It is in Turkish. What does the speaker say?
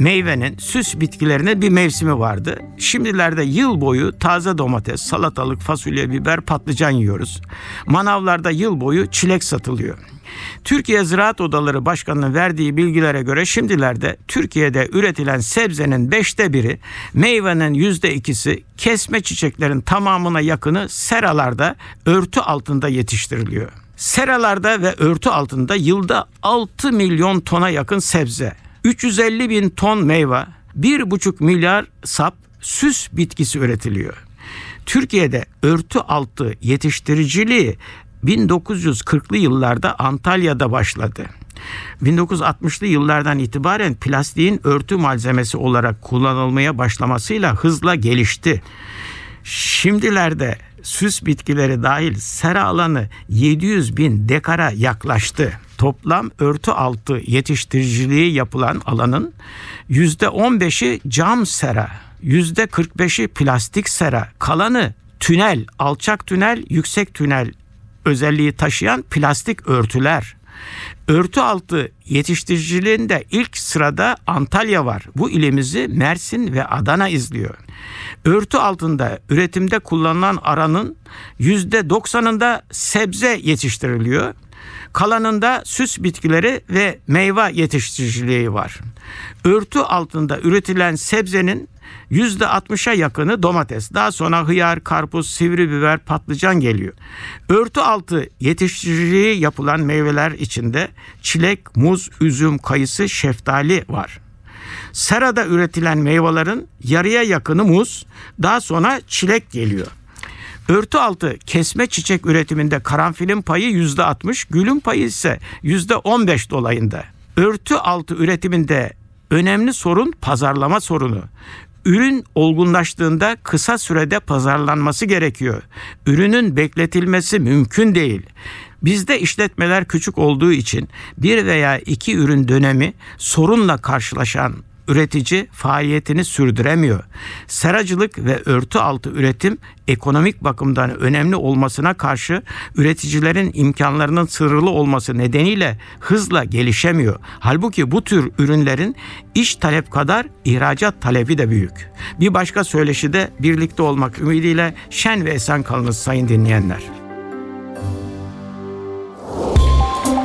meyvenin, süs bitkilerinin bir mevsimi vardı. Şimdilerde yıl boyu taze domates, salatalık, fasulye, biber, patlıcan yiyoruz. Manavlarda yıl boyu çilek satılıyor. Türkiye Ziraat Odaları Başkanı'nın verdiği bilgilere göre şimdilerde Türkiye'de üretilen sebzenin beşte biri, meyvenin yüzde ikisi, kesme çiçeklerin tamamına yakını seralarda, örtü altında yetiştiriliyor. Seralarda ve örtü altında yılda 6 milyon tona yakın sebze, 350 bin ton meyve, 1,5 milyar sap süs bitkisi üretiliyor. Türkiye'de örtü altı yetiştiriciliği 1940'lı yıllarda Antalya'da başladı. 1960'lı yıllardan itibaren plastiğin örtü malzemesi olarak kullanılmaya başlamasıyla hızla gelişti. Şimdilerde süs bitkileri dahil sera alanı 700 bin dekara yaklaştı. Toplam örtü altı yetiştiriciliği yapılan alanın %15'i cam sera, %45'i plastik sera, kalanı tünel, alçak tünel, yüksek tünel özelliği taşıyan plastik örtüler. Örtü altı yetiştiriciliğinde ilk sırada Antalya var. Bu ilimizi Mersin ve Adana izliyor. Örtü altında üretimde kullanılan aranın %90'ında sebze yetiştiriliyor. Kalanında süs bitkileri ve meyve yetiştiriciliği var. Örtü altında üretilen sebzenin %60'a yakını domates. Daha sonra hıyar, karpuz, sivri biber, patlıcan geliyor. Örtü altı yetiştiriciliği yapılan meyveler içinde çilek, muz, üzüm, kayısı, şeftali var. Serada üretilen meyvelerin yarıya yakını muz, daha sonra çilek geliyor. Örtü altı kesme çiçek üretiminde karanfilin payı yüzde 60, gülün payı ise yüzde 15 dolayında. Örtü altı üretiminde önemli sorun pazarlama sorunu. Ürün olgunlaştığında kısa sürede pazarlanması gerekiyor. Ürünün bekletilmesi mümkün değil. Bizde işletmeler küçük olduğu için bir veya iki ürün dönemi sorunla karşılaşan üretici faaliyetini sürdüremiyor. Seracılık ve örtü altı üretim ekonomik bakımdan önemli olmasına karşı üreticilerin imkanlarının sınırlı olması nedeniyle hızla gelişemiyor. Halbuki bu tür ürünlerin iş talep kadar ihracat talebi de büyük. Bir başka söyleşide birlikte olmak ümidiyle şen ve esen kalınız sayın dinleyenler.